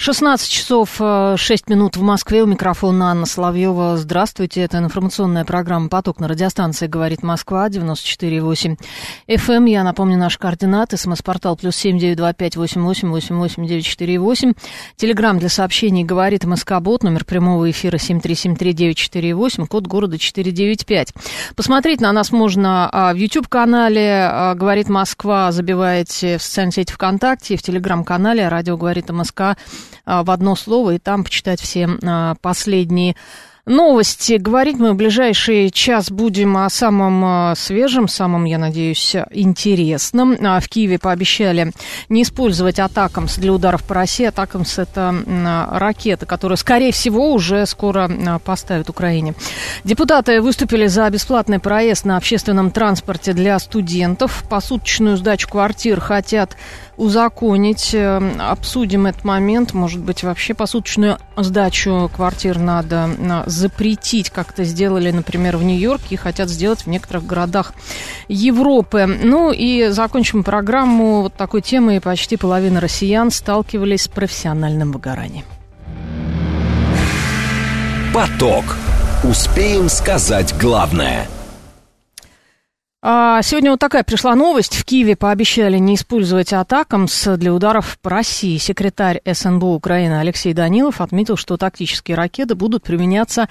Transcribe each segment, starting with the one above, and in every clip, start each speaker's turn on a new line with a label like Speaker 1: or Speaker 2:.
Speaker 1: 16 часов 6 э, минут в Москве. У микрофона Анна Соловьева. Здравствуйте. Это информационная программа «Поток» на радиостанции «Говорит Москва» 94,8 FM. Эм. Я напомню наши координаты. СМС-портал плюс семь девять два пять восемь восемь восемь восемь девять четыре восемь. Телеграмм для сообщений «Говорит МСК-бот». Номер прямого эфира семь три семь три девять четыре восемь. Код города четыре девять пять. Посмотреть на нас можно а, в YouTube-канале а, «Говорит Москва». Забиваете в социальной сети ВКонтакте, в Телеграм-канале «Радио говорит МСК» А, в одно слово и там почитать все а, последние Новости. Говорить мы в ближайший час будем о самом а, свежем, самом, я надеюсь, интересном. В Киеве пообещали не использовать атакамс для ударов по России. Атакамс – это ракета, которую, скорее всего, уже скоро поставят Украине. Депутаты выступили за бесплатный проезд на общественном транспорте для студентов. Посуточную сдачу квартир хотят узаконить. Э, обсудим этот момент. Может быть, вообще посуточную сдачу квартир надо запретить, как это сделали, например, в Нью-Йорке, и хотят сделать в некоторых городах Европы. Ну и закончим программу вот такой темой. Почти половина россиян сталкивались с профессиональным выгоранием.
Speaker 2: Поток. Успеем сказать главное –
Speaker 1: сегодня вот такая пришла новость. В Киеве пообещали не использовать атакамс для ударов по России. Секретарь СНБО Украины Алексей Данилов отметил, что тактические ракеты будут применяться а,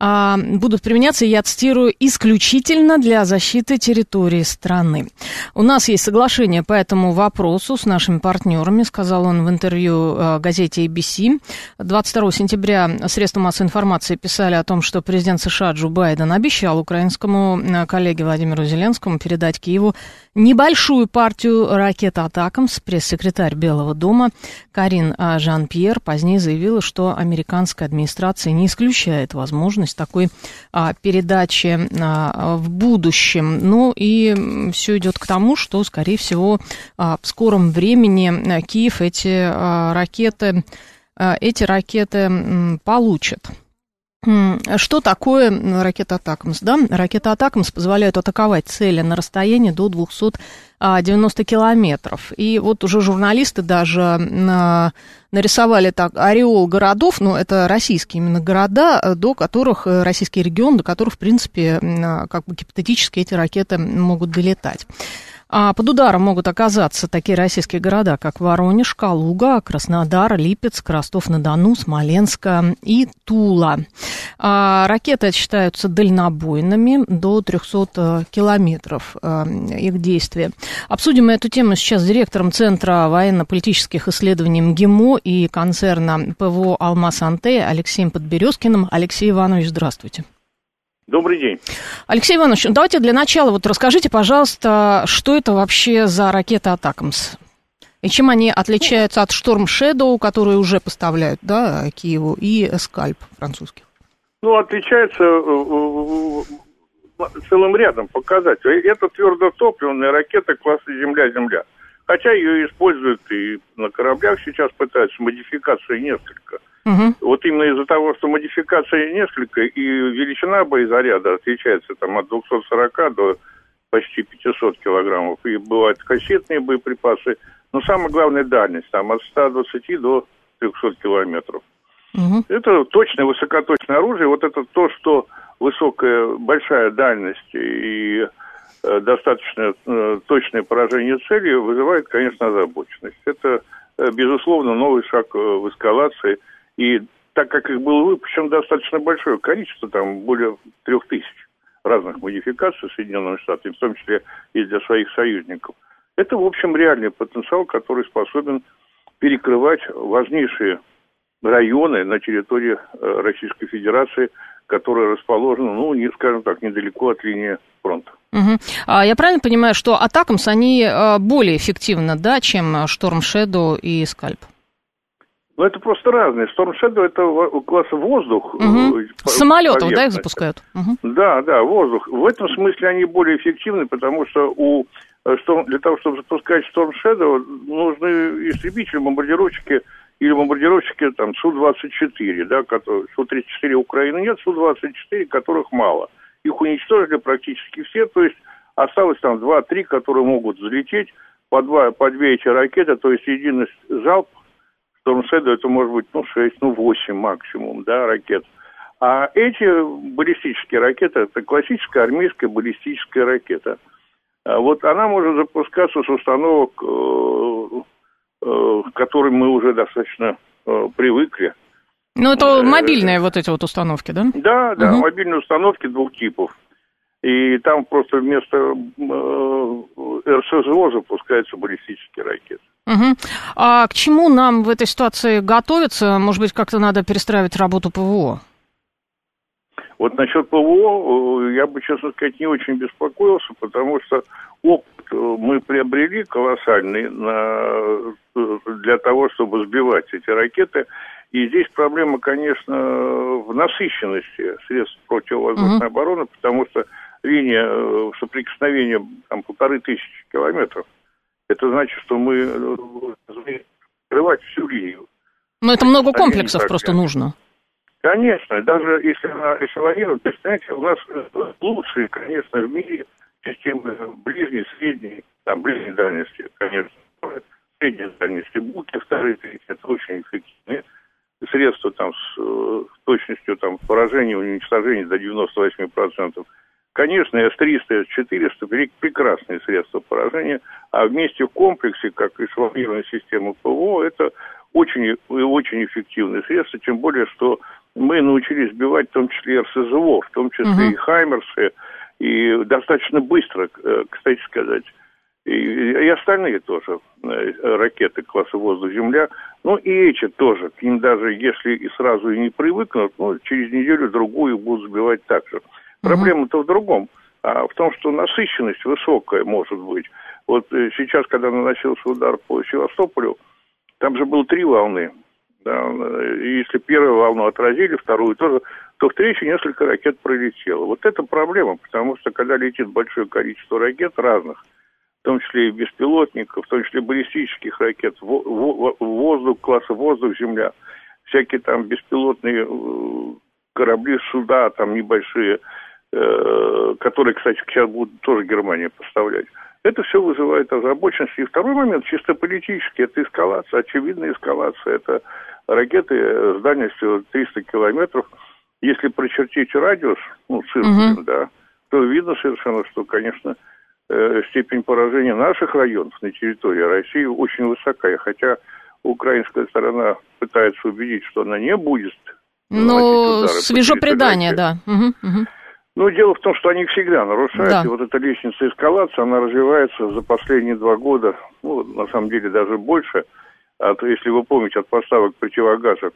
Speaker 1: будут применяться, я цитирую, исключительно для защиты территории страны. У нас есть соглашение по этому вопросу с нашими партнерами, сказал он в интервью а, газете ABC. 22 сентября средства массовой информации писали о том, что президент США Джо Байден обещал украинскому а, коллеге Владимиру Зеленскому передать Киеву небольшую партию ракет «Атакамс». Пресс-секретарь Белого дома Карин Жан-Пьер позднее заявила, что американская администрация не исключает возможность такой а, передачи а, в будущем. Ну и все идет к тому, что, скорее всего, а, в скором времени а, Киев эти а, ракеты, а, эти ракеты получит. Что такое ракета Атакамс? Да? Ракета Атакамс позволяет атаковать цели на расстоянии до 290 километров. И вот уже журналисты даже нарисовали так ореол городов, но это российские именно города, до которых, э, российский регион, до которых, в принципе, как бы гипотетически эти ракеты могут долетать. А под ударом могут оказаться такие российские города, как Воронеж, Калуга, Краснодар, Липецк, Ростов-на-Дону, Смоленск и Тула. А ракеты считаются дальнобойными до 300 э, километров э, их действия. Обсудим эту тему сейчас с директором Центра военно-политических исследований МГИМО и концерна ПВО «Алмаз Анте» Алексеем Подберезкиным. Алексей Иванович, здравствуйте.
Speaker 3: Добрый день.
Speaker 1: Алексей Иванович, давайте для начала вот расскажите, пожалуйста, что это вообще за ракеты «Атакамс»? И чем они отличаются от «Шторм Shadow, которые уже поставляют да, Киеву, и «Скальп» французских?
Speaker 3: Ну, отличаются э, э, целым рядом показателей. Это твердотопливная ракета класса «Земля-Земля». Хотя ее используют и на кораблях сейчас пытаются, модификации несколько – Угу. Вот именно из-за того, что модификации несколько, и величина боезаряда отличается там от 240 до почти 500 килограммов. И бывают кассетные боеприпасы. Но самое главное дальность, там от 120 до 300 километров. Угу. Это точное, высокоточное оружие. Вот это то, что высокая, большая дальность и э, достаточно э, точное поражение цели вызывает, конечно, озабоченность. Это, э, безусловно, новый шаг в эскалации – и так как их было выпущено достаточно большое количество, там более трех тысяч разных модификаций Соединенными Штатами, в том числе и для своих союзников, это, в общем, реальный потенциал, который способен перекрывать важнейшие районы на территории э, Российской Федерации, которые расположены, ну, не, скажем так, недалеко от линии фронта.
Speaker 1: Угу. А я правильно понимаю, что Атакамс, они э, более эффективны, да, чем Шторм Shadow и Скальп?
Speaker 3: Ну, это просто разные. Storm Shadow это класс воздух.
Speaker 1: Угу. Самолетов, да, их запускают? Угу.
Speaker 3: Да, да, воздух. В этом смысле они более эффективны, потому что у э, что для того, чтобы запускать Storm Shadow, нужны истребители, бомбардировщики или бомбардировщики там Су-24, да, которые, Су-34 Украины нет, Су-24, которых мало. Их уничтожили практически все, то есть осталось там 2-3, которые могут взлететь по, два, по две эти ракеты, то есть единый залп Storm это может быть, ну, 6, ну, 8 максимум, да, ракет. А эти баллистические ракеты, это классическая армейская баллистическая ракета. А вот она может запускаться с установок, э, э, к которым мы уже достаточно э, привыкли.
Speaker 1: Ну, это мобильные вот эти вот установки, да?
Speaker 3: Да, да, угу. мобильные установки двух типов. И там просто вместо РСЗО запускаются баллистические ракеты.
Speaker 1: Угу. А к чему нам в этой ситуации готовиться? Может быть, как-то надо перестраивать работу ПВО?
Speaker 3: Вот насчет ПВО я бы, честно сказать, не очень беспокоился, потому что опыт мы приобрели колоссальный на, для того, чтобы сбивать эти ракеты. И здесь проблема, конечно, в насыщенности средств противовоздушной угу. обороны, потому что линия э, соприкосновения там полторы тысячи километров. Это значит, что мы э, должны открывать всю линию.
Speaker 1: Но это много комплексов просто нужно.
Speaker 3: Конечно, даже если она то есть, знаете, у нас э, лучшие, конечно, в мире системы ближней, средней, там, ближней дальности, конечно, средней дальности, буки вторые, третьи, это очень эффективные средства там с, с точностью там поражения, уничтожения до 98%. Конечно, С-300, С-400 прекрасные средства поражения, а вместе в комплексе, как и эшелонированная система ПВО, это очень, очень эффективные средства, тем более, что мы научились сбивать в том числе РСЗО, в том числе uh-huh. и Хаймерсы, и достаточно быстро, э, кстати сказать. И, и остальные тоже э, ракеты класса воздух-земля. Ну и эти тоже. К ним даже если и сразу и не привыкнут, ну, через неделю-другую будут сбивать так же. Проблема-то в другом. А в том, что насыщенность высокая может быть. Вот э, сейчас, когда наносился удар по Севастополю, там же было три волны. Да, и если первую волну отразили, вторую тоже, то в третью несколько ракет пролетело. Вот это проблема, потому что когда летит большое количество ракет разных, в том числе и беспилотников, в том числе баллистических ракет, воздух, класса воздух-земля, всякие там беспилотные э, корабли, суда там небольшие, Э, которые, кстати, сейчас будут тоже Германия поставлять. Это все вызывает озабоченность. И второй момент, чисто политический, это эскалация, очевидная эскалация. Это ракеты с дальностью 300 километров. Если прочертить радиус, ну, циркулем, угу. да, то видно совершенно, что, конечно, э, степень поражения наших районов на территории России очень высокая. Хотя украинская сторона пытается убедить, что она не будет.
Speaker 1: Ну, свежо предание, да. Угу, угу.
Speaker 3: Ну, дело в том, что они всегда нарушают, да. и вот эта лестница эскалации, она развивается за последние два года, ну, на самом деле даже больше, от, если вы помните, от поставок противогазов,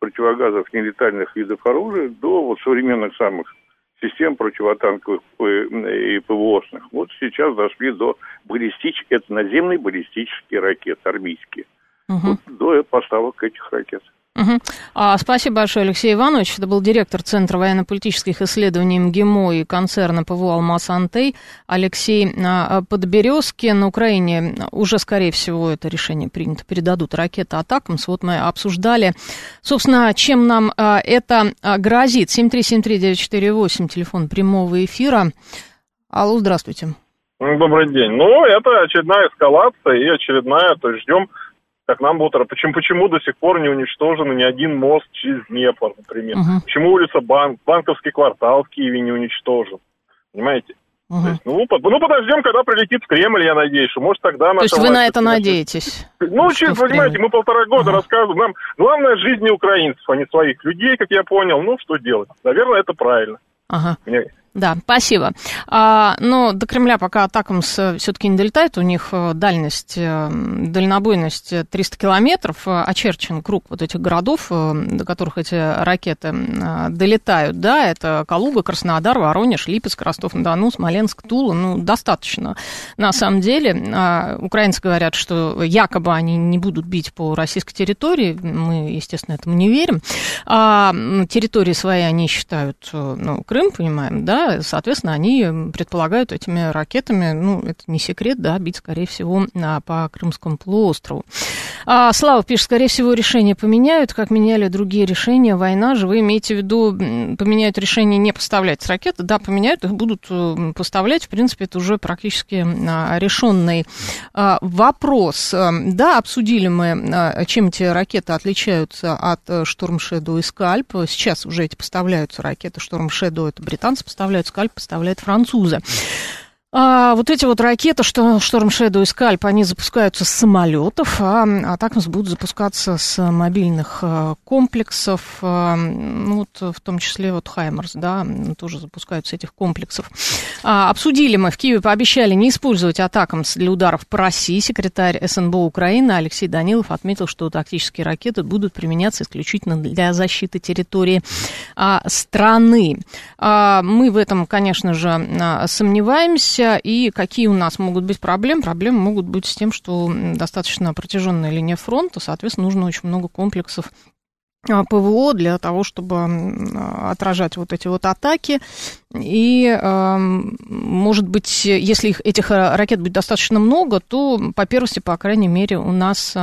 Speaker 3: противогазов нелетальных видов оружия до вот современных самых систем противотанковых и ПВОшных. Вот сейчас дошли до баллистич, это наземные баллистические ракеты, армейские. Угу. Вот до поставок этих ракет.
Speaker 1: Угу. А, спасибо большое, Алексей Иванович. Это был директор Центра военно-политических исследований МГИМО и концерна ПВО «Алмаз Антей» Алексей а, Подберезки. На Украине уже, скорее всего, это решение принято. Передадут ракеты атакам. Вот мы обсуждали, собственно, чем нам а, это грозит. 7373948, телефон прямого эфира. Алло, здравствуйте.
Speaker 4: Добрый день. Ну, это очередная эскалация и очередная, то есть ждем как нам вот почему, почему до сих пор не уничтожен ни один мост через Днепр, например? Uh-huh. Почему улица Банк, Банковский квартал в Киеве не уничтожен? Понимаете? Угу. есть, ну, под, ну, подождем, когда прилетит в Кремль, я надеюсь, что может тогда...
Speaker 1: То есть вы на это надеетесь?
Speaker 4: Ну, через, понимаете, мы полтора года угу. рассказываем. Нам главное жизни украинцев, а не своих людей, как я понял. Ну, что делать? Наверное, это правильно.
Speaker 1: Ага. Мне, да, спасибо. А, но до Кремля пока атакам все-таки не долетает. У них э, дальность, э, дальнобойность 300 километров. Э, очерчен круг вот этих городов, до которых эти ракеты долетают. Да, это Калуга, Краснодар, Воронеж, Липецк, Ростов-на-Дону, Смоленск, Тула. Ну, достаточно. На самом деле, а, украинцы говорят, что якобы они не будут бить по российской территории. Мы, естественно, этому не верим. А территории свои они считают, ну, Крым, понимаем, да, соответственно, они предполагают этими ракетами, ну, это не секрет, да, бить, скорее всего, по Крымскому полуострову. А, Слава пишет, скорее всего, решение поменяют, как меняли другие решения, война же, вы имеете в виду, поменяют решение не поставлять ракеты, да, поменяют, их будут э, поставлять, в принципе, это уже практически а, решенный а, вопрос. Да, обсудили мы, чем эти ракеты отличаются от Шторм Shadow и Скальп, сейчас уже эти поставляются ракеты Shadow, это британцы поставляют, Скальп поставляют французы. А вот эти вот ракеты, что Шторм Shadow и Скальп, они запускаются с самолетов, а Атакмс будут запускаться с мобильных а, комплексов, а, ну, вот в том числе вот Хаймерс, да, тоже запускаются этих комплексов. А, обсудили мы, в Киеве пообещали не использовать Атакмс для ударов по России. Секретарь СНБО Украины Алексей Данилов отметил, что тактические ракеты будут применяться исключительно для защиты территории а, страны. А, мы в этом, конечно же, а, сомневаемся и какие у нас могут быть проблемы? Проблемы могут быть с тем, что достаточно протяженная линия фронта, соответственно, нужно очень много комплексов а, ПВО для того, чтобы отражать вот эти вот атаки. И, может быть, если их, этих ракет будет достаточно много, то по первости, по крайней мере, у нас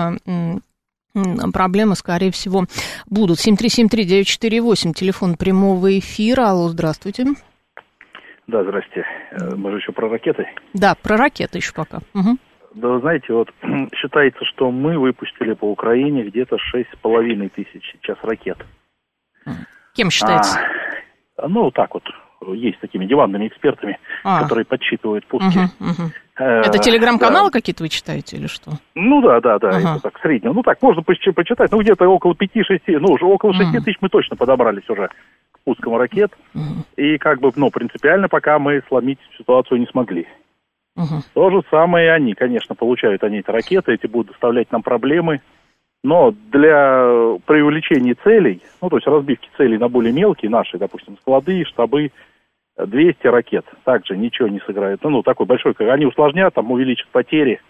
Speaker 1: проблемы, скорее всего, будут. 7373948, телефон прямого эфира. Алло, здравствуйте.
Speaker 5: Да, здрасте. Э, мы же еще про ракеты.
Speaker 1: Да, про ракеты еще пока. Угу.
Speaker 5: Да, вы знаете, вот считается, что мы выпустили по Украине где-то шесть с половиной тысяч сейчас ракет.
Speaker 1: Кем считается?
Speaker 5: А, ну, так вот, есть такими диванными экспертами, а. которые подсчитывают пуски. Угу, угу.
Speaker 1: Это телеграм-каналы да. какие-то вы читаете или что?
Speaker 5: Ну да, да, да, ага. это так среднего. Ну так, можно почитать, ну где-то около 5-6, ну уже около 6 угу. тысяч мы точно подобрались уже пуском ракет. Угу. И как бы, ну, принципиально пока мы сломить ситуацию не смогли. Угу. То же самое и они, конечно, получают они эти ракеты, эти будут доставлять нам проблемы. Но для при увеличении целей, ну, то есть разбивки целей на более мелкие, наши, допустим, склады, штабы, 200 ракет также ничего не сыграет. Ну, ну такой большой, они усложнят, там увеличат потери,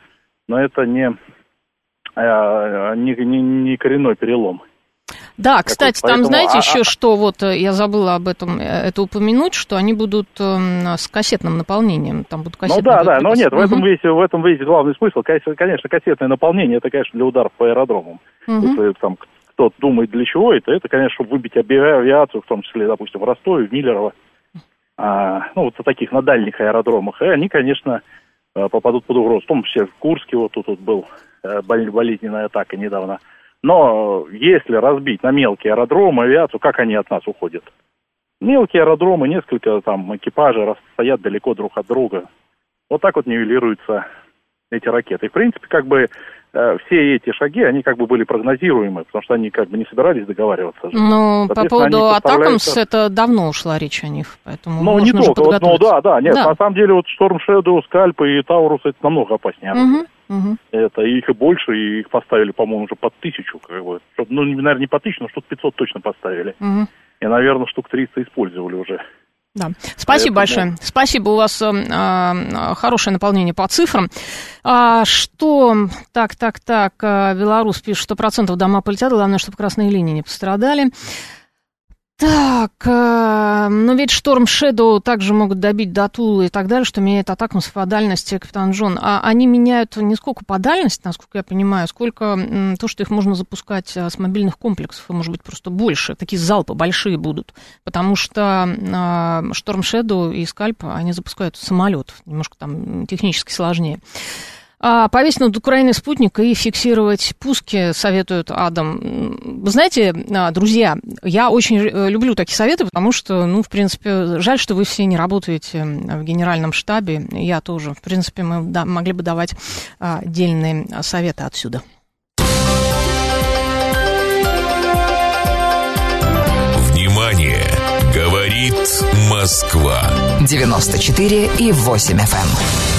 Speaker 5: но это не, э, не, не, не коренной перелом.
Speaker 1: Да, кстати, там, знаете, а, еще а... что, вот э, я забыла об этом, э, это упомянуть, что они будут э, с кассетным наполнением, там будут
Speaker 5: кассетные. Ну да, да, но нет, в этом весь, в этом весь главный смысл. Конечно, кассетное наполнение, это, конечно, для ударов по аэродромам. Угу. Если там кто-то думает, для чего это, это, конечно, чтобы выбить авиацию, в том числе, допустим, в Ростове, в Миллерово, а, ну, вот таких, на дальних аэродромах, и они, конечно, попадут под угрозу. В том числе в Курске вот тут вот был болезненная атака недавно. Но если разбить на мелкие аэродромы авиацию, как они от нас уходят? Мелкие аэродромы, несколько там экипажей стоят далеко друг от друга. Вот так вот нивелируются эти ракеты. И, в принципе, как бы э, все эти шаги, они как бы были прогнозируемы, потому что они как бы не собирались договариваться.
Speaker 1: Ну, по поводу Атакамс, это давно ушла речь о них, поэтому
Speaker 5: Ну, не только, вот, ну, да, да, нет, да. на самом деле вот Шторм Шэдоу, Скальп и Таурус, это намного опаснее. Угу. Угу. Это их и больше, и их поставили, по-моему, уже под тысячу, как бы. Ну, наверное, не по тысячу, но штук 500 точно поставили. Угу. И, наверное, штук 300 использовали уже.
Speaker 1: Да. Спасибо Поэтому... большое. Спасибо, у вас э, хорошее наполнение по цифрам. А, что, так, так, так, э, Беларусь пишет, что процентов дома полетят, главное, чтобы красные линии не пострадали. Так, э, но ведь Шторм Шэдоу также могут добить до Тулы и так далее, что меняет атаку по дальности, капитан Джон. А они меняют не сколько по дальности, насколько я понимаю, сколько м, то, что их можно запускать а, с мобильных комплексов, и, может быть, просто больше. Такие залпы большие будут. Потому что э, Шторм Шэдоу и Скальп, они запускают самолет. Немножко там технически сложнее. А, повесить над Украиной спутник и фиксировать пуски, советует Адам. Вы знаете, а, друзья, я очень э, люблю такие советы, потому что, ну, в принципе, жаль, что вы все не работаете в генеральном штабе. Я тоже. В принципе, мы да, могли бы давать а, отдельные советы отсюда.
Speaker 2: Внимание! Говорит Москва.
Speaker 6: 94 и 8 FM.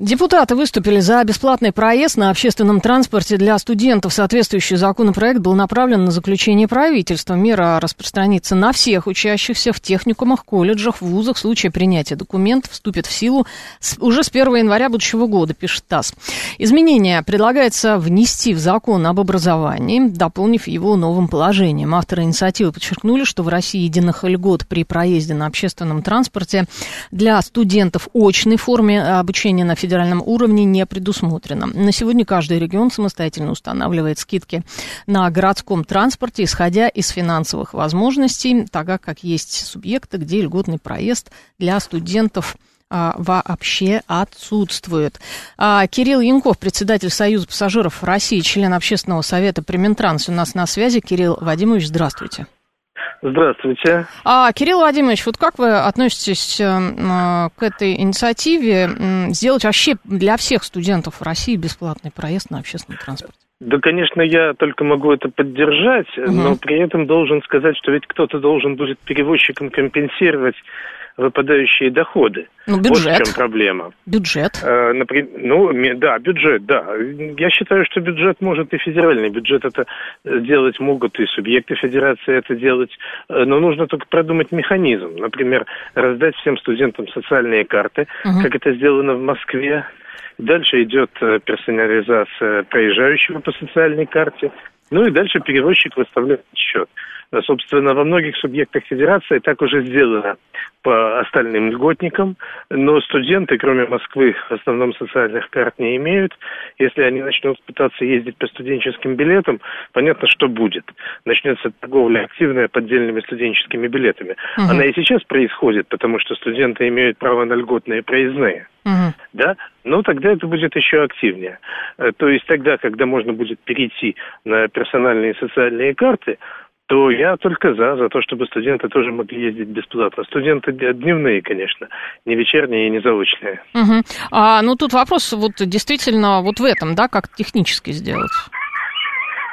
Speaker 1: Депутаты выступили за бесплатный проезд на общественном транспорте для студентов. Соответствующий законопроект был направлен на заключение правительства. Мера распространится на всех учащихся в техникумах, колледжах, вузах. В случае принятия документов вступит в силу уже с 1 января будущего года, пишет ТАСС. Изменения предлагается внести в закон об образовании, дополнив его новым положением. Авторы инициативы подчеркнули, что в России единых льгот при проезде на общественном транспорте для студентов очной форме обучения на федеральном уровне не предусмотрено. На сегодня каждый регион самостоятельно устанавливает скидки на городском транспорте, исходя из финансовых возможностей, так как есть субъекты, где льготный проезд для студентов а, вообще отсутствует. А, Кирилл Янков, председатель Союза пассажиров России, член общественного совета при Минтрансе, у нас на связи. Кирилл Вадимович, здравствуйте.
Speaker 7: Здравствуйте.
Speaker 1: А, Кирилл Владимирович, вот как вы относитесь э, к этой инициативе сделать вообще для всех студентов России бесплатный проезд на общественном транспорте?
Speaker 7: Да, конечно, я только могу это поддержать, угу. но при этом должен сказать, что ведь кто-то должен будет перевозчикам компенсировать выпадающие доходы.
Speaker 1: Ну, бюджет.
Speaker 7: Вот в чем проблема.
Speaker 1: Бюджет.
Speaker 7: Э, например, ну, да, бюджет, да. Я считаю, что бюджет может и федеральный бюджет это делать могут, и субъекты федерации это делать, э, но нужно только продумать механизм. Например, раздать всем студентам социальные карты, угу. как это сделано в Москве. Дальше идет э, персонализация проезжающего по социальной карте. Ну и дальше перевозчик выставляет счет. Собственно, во многих субъектах федерации так уже сделано по остальным льготникам, но студенты, кроме Москвы, в основном социальных карт не имеют. Если они начнут пытаться ездить по студенческим билетам, понятно, что будет. Начнется торговля активная поддельными студенческими билетами. Угу. Она и сейчас происходит, потому что студенты имеют право на льготные проездные. Угу. Да? Ну, тогда это будет еще активнее. Э, то есть тогда, когда можно будет перейти на персональные социальные карты, то я только за, за то, чтобы студенты тоже могли ездить бесплатно. Студенты дневные, конечно, не вечерние и не заочные.
Speaker 1: Угу. А, ну, тут вопрос вот действительно вот в этом, да, как технически сделать?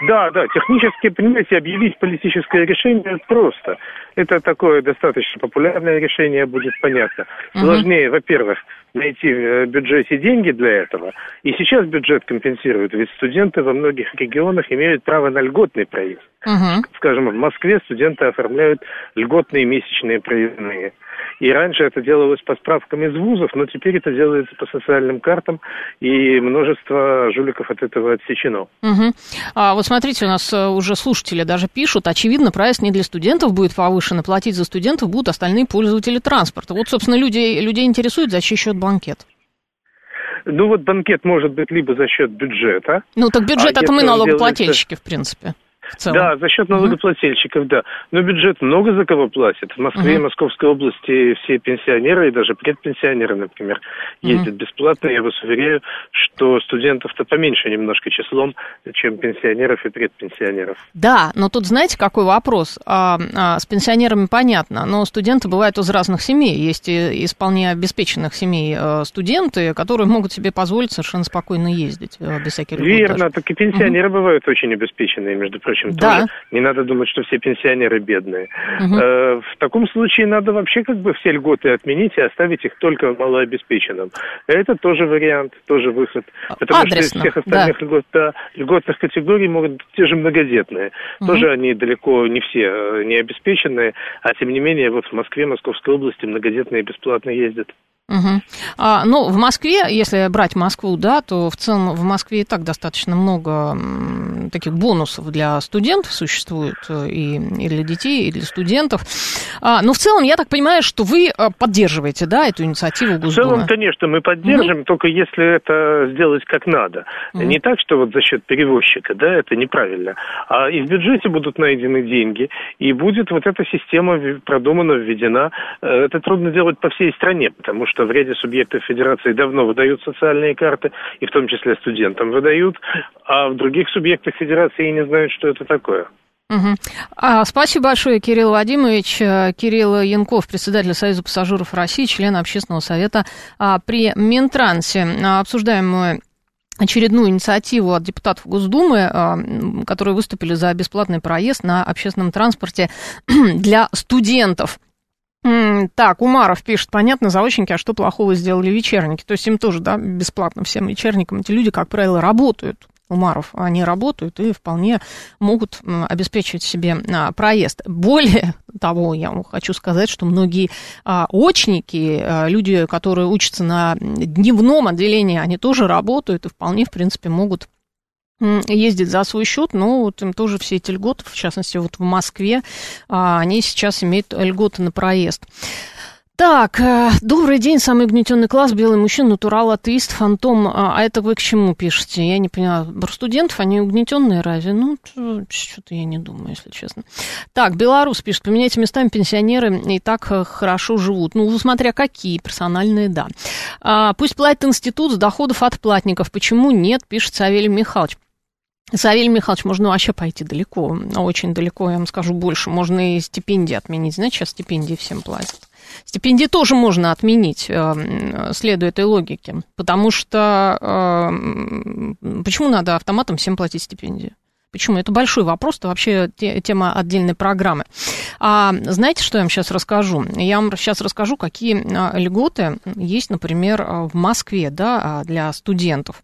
Speaker 7: Да, да, технически, понимаете, объявить политическое решение просто. Это такое достаточно популярное решение будет понятно. Сложнее, угу. во-первых, найти в бюджете деньги для этого. И сейчас бюджет компенсирует, ведь студенты во многих регионах имеют право на льготный проезд. Угу. Скажем, в Москве студенты оформляют льготные месячные проездные. И раньше это делалось по справкам из вузов, но теперь это делается по социальным картам, и множество жуликов от этого отсечено.
Speaker 1: Угу. А вот смотрите, у нас э, уже слушатели даже пишут, очевидно, проезд не для студентов будет повышен, и платить за студентов будут остальные пользователи транспорта. Вот, собственно, люди, людей интересует, за чей счет банкет.
Speaker 7: Ну вот банкет может быть либо за счет бюджета.
Speaker 1: Ну так бюджет а это мы налогоплательщики, делается... в принципе
Speaker 7: целом. Да, за счет налогоплательщиков, да. Но бюджет много за кого платит. В Москве угу. и Московской области все пенсионеры и даже предпенсионеры, например, ездят угу. бесплатно. Я вас уверяю, что студентов-то поменьше немножко числом, чем пенсионеров и предпенсионеров.
Speaker 1: Да, но тут знаете, какой вопрос? А, а, с пенсионерами понятно, но студенты бывают из разных семей. Есть и из вполне обеспеченных семей э, студенты, которые могут себе позволить совершенно спокойно ездить э, без всяких
Speaker 7: Верно, так и пенсионеры угу. бывают очень обеспеченные, между прочим общем, да. тоже не надо думать, что все пенсионеры бедные. Угу. Э, в таком случае надо вообще как бы все льготы отменить и оставить их только малообеспеченным. Это тоже вариант, тоже выход. Потому Адресно, что из всех остальных да. льгот, да, льготных категорий могут быть те же многодетные. Угу. Тоже они далеко не все э, не обеспеченные, а тем не менее вот в Москве, Московской области многодетные бесплатно ездят.
Speaker 1: Угу. А, ну, в Москве, если брать Москву, да, то в целом в Москве и так достаточно много таких бонусов для студентов существует, э, и, и для детей, и для студентов. А, но в целом, я так понимаю, что вы э, поддерживаете, да, эту инициативу Госдумы?
Speaker 7: В целом, конечно, мы поддержим, угу. только если это сделать как надо. Угу. Не так, что вот за счет перевозчика, да, это неправильно. А и в бюджете будут найдены деньги, и будет вот эта система продумана, введена. Э, это трудно делать по всей стране, потому что что в ряде субъектов федерации давно выдают социальные карты, и в том числе студентам выдают, а в других субъектах федерации и не знают, что это такое.
Speaker 1: Угу. А, спасибо большое, Кирилл Вадимович. Э, Кирилл Янков, председатель Союза пассажиров России, член общественного совета а, при Минтрансе. Обсуждаем мы очередную инициативу от депутатов Госдумы, а, которые выступили за бесплатный проезд на общественном транспорте для студентов. Так, Умаров пишет, понятно, заочники, а что плохого сделали вечерники? То есть им тоже, да, бесплатно всем вечерникам. Эти люди, как правило, работают. Умаров, они работают и вполне могут обеспечивать себе а, проезд. Более того, я вам хочу сказать, что многие а, очники, а, люди, которые учатся на дневном отделении, они тоже работают и вполне, в принципе, могут ездить за свой счет, но вот им тоже все эти льготы, в частности, вот в Москве, а, они сейчас имеют льготы на проезд. Так, э, добрый день, самый угнетенный класс, белый мужчина, натурал, атеист, фантом. А, а это вы к чему пишете? Я не поняла. Про студентов они угнетенные разве? Ну, что-то я не думаю, если честно. Так, Беларусь пишет, поменяйте местами, пенсионеры и так э, хорошо живут. Ну, смотря какие, персональные, да. А, пусть платит институт с доходов от платников. Почему нет, пишет Савелий Михайлович. Савелий Михайлович, можно вообще пойти далеко, очень далеко, я вам скажу больше. Можно и стипендии отменить. Знаете, сейчас стипендии всем платят. Стипендии тоже можно отменить, э, следуя этой логике. Потому что э, почему надо автоматом всем платить стипендии? Почему? Это большой вопрос, это вообще тема отдельной программы. А знаете, что я вам сейчас расскажу? Я вам сейчас расскажу, какие а, льготы есть, например, в Москве да, для студентов.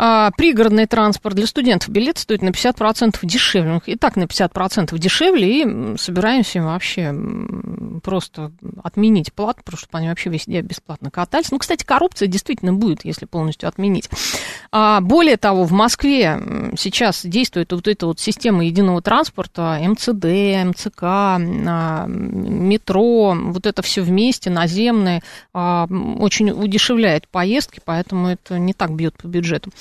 Speaker 1: А, пригородный транспорт для студентов билет стоит на 50% дешевле. И так на 50% дешевле, и собираемся вообще просто отменить плату, потому что они вообще везде бесплатно катались. Ну, кстати, коррупция действительно будет, если полностью отменить. А, более того, в Москве сейчас действует вот эта вот система единого транспорта, МЦД, МЦК, а, метро, вот это все вместе, наземное, а, очень удешевляет поездки, поэтому это не так бьет по бюджету.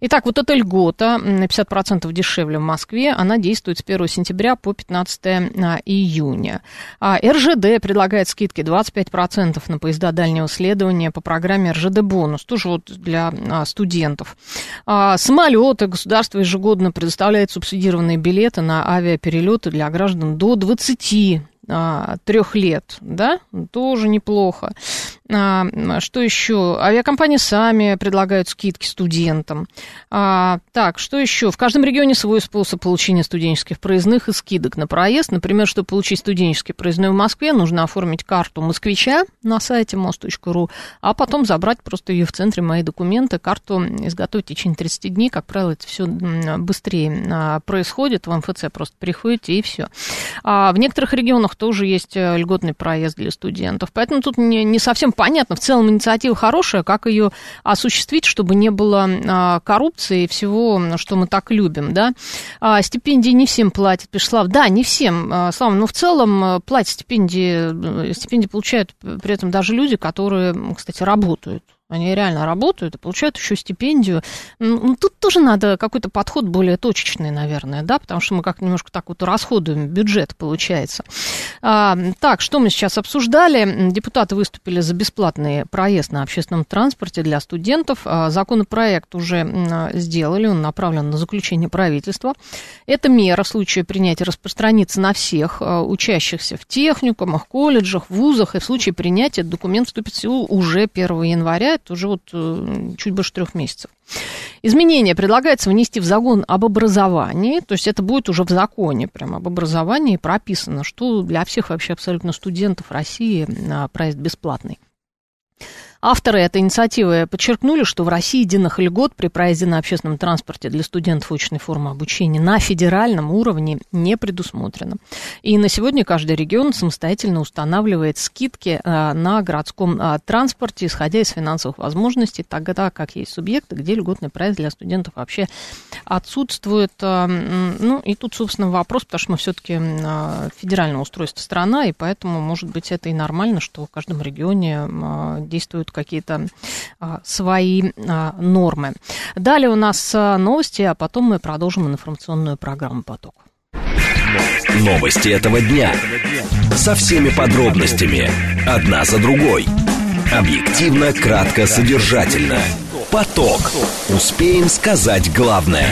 Speaker 1: Итак, вот эта льгота на 50% дешевле в Москве, она действует с 1 сентября по 15 а, июня. А РЖД предлагает скидки 25% на поезда дальнего следования по программе РЖД бонус, тоже вот для а, студентов. Самолеты государство ежегодно предоставляет субсидированные билеты на авиаперелеты для граждан до 20 а, трех лет, да, тоже неплохо. А, что еще? Авиакомпании сами предлагают скидки студентам. А, так, что еще? В каждом регионе свой способ получения студенческих проездных и скидок на проезд. Например, чтобы получить студенческий проездной в Москве, нужно оформить карту москвича на сайте мост.ру, а потом забрать просто ее в центре «Мои документы», карту изготовить в течение 30 дней. Как правило, это все быстрее а, происходит. В МФЦ просто приходите и все. А в некоторых регионах тоже есть э, льготный проезд для студентов. Поэтому тут не, не совсем понятно. В целом инициатива хорошая, как ее осуществить, чтобы не было а, коррупции и всего, что мы так любим, да. А, стипендии не всем платят, пишет Слава. Да, не всем, а, Слава, но в целом э, платят стипендии, э, стипендии получают при этом даже люди, которые, кстати, работают. Они реально работают и получают еще стипендию. Ну, тут тоже надо какой-то подход более точечный, наверное, да, потому что мы как немножко так вот расходуем бюджет, получается. А, так, что мы сейчас обсуждали? Депутаты выступили за бесплатный проезд на общественном транспорте для студентов. А, законопроект уже сделали, он направлен на заключение правительства. Эта мера в случае принятия распространится на всех а, учащихся в техникумах, колледжах, вузах, и в случае принятия документ вступит в силу уже 1 января составляет уже вот э, чуть больше трех месяцев. Изменения предлагается внести в закон об образовании, то есть это будет уже в законе прямо об образовании прописано, что для всех вообще абсолютно студентов России а, проезд бесплатный. Авторы этой инициативы подчеркнули, что в России единых льгот при проезде на общественном транспорте для студентов очной формы обучения на федеральном уровне не предусмотрено. И на сегодня каждый регион самостоятельно устанавливает скидки э, на городском э, транспорте, исходя из финансовых возможностей, тогда как есть субъекты, где льготный проезд для студентов вообще отсутствует. Э, ну и тут, собственно, вопрос, потому что мы все-таки федеральное устройство страна, и поэтому, может быть, это и нормально, что в каждом регионе действует какие-то а, свои а, нормы. Далее у нас а, новости, а потом мы продолжим информационную программу «Поток».
Speaker 2: Новости этого дня. Со всеми подробностями. Одна за другой. Объективно, кратко, содержательно. «Поток». Успеем сказать главное.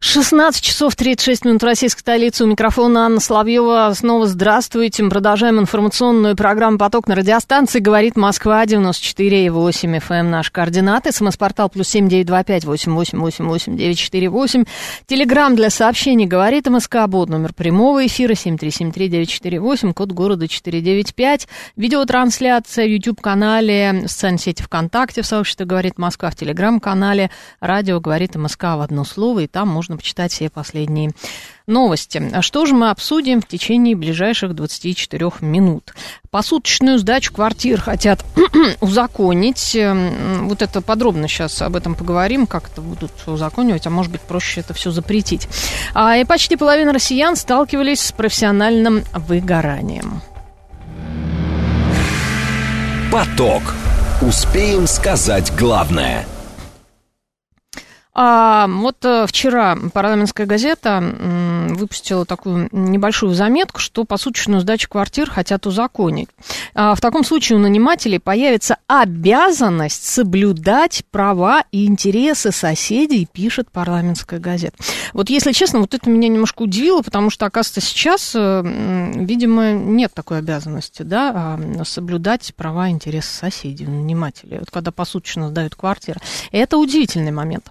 Speaker 1: 16 часов 36 минут российской столицы. У микрофона Анна Славьева. Снова здравствуйте. Мы продолжаем информационную программу «Поток» на радиостанции. Говорит Москва, 94,8 FM. Наш координаты. СМС-портал плюс семь девять два пять восемь восемь восемь восемь девять четыре восемь. Телеграмм для сообщений «Говорит МСК». Бот номер прямого эфира семь три семь три девять четыре восемь. Код города четыре девять пять. Видеотрансляция в YouTube-канале, в социальной сети ВКонтакте, в сообществе «Говорит Москва», в Телеграм-канале. Радио «Говорит МСК» в одно слово. И там можно можно почитать все последние новости. А что же мы обсудим в течение ближайших 24 минут? Посуточную сдачу квартир хотят узаконить. Эм, вот это подробно сейчас об этом поговорим, как это будут узаконивать, а может быть проще это все запретить. А, и почти половина россиян сталкивались с профессиональным выгоранием.
Speaker 2: Поток. Успеем сказать главное –
Speaker 1: а вот э, вчера парламентская газета выпустила такую небольшую заметку, что посуточную сдачу квартир хотят узаконить. А в таком случае у нанимателей появится обязанность соблюдать права и интересы соседей, пишет парламентская газета. Вот если честно, вот это меня немножко удивило, потому что, оказывается, сейчас, э, видимо, нет такой обязанности, да, а, соблюдать права и интересы соседей, нанимателей. Вот когда посуточно сдают квартиры. Это удивительный момент.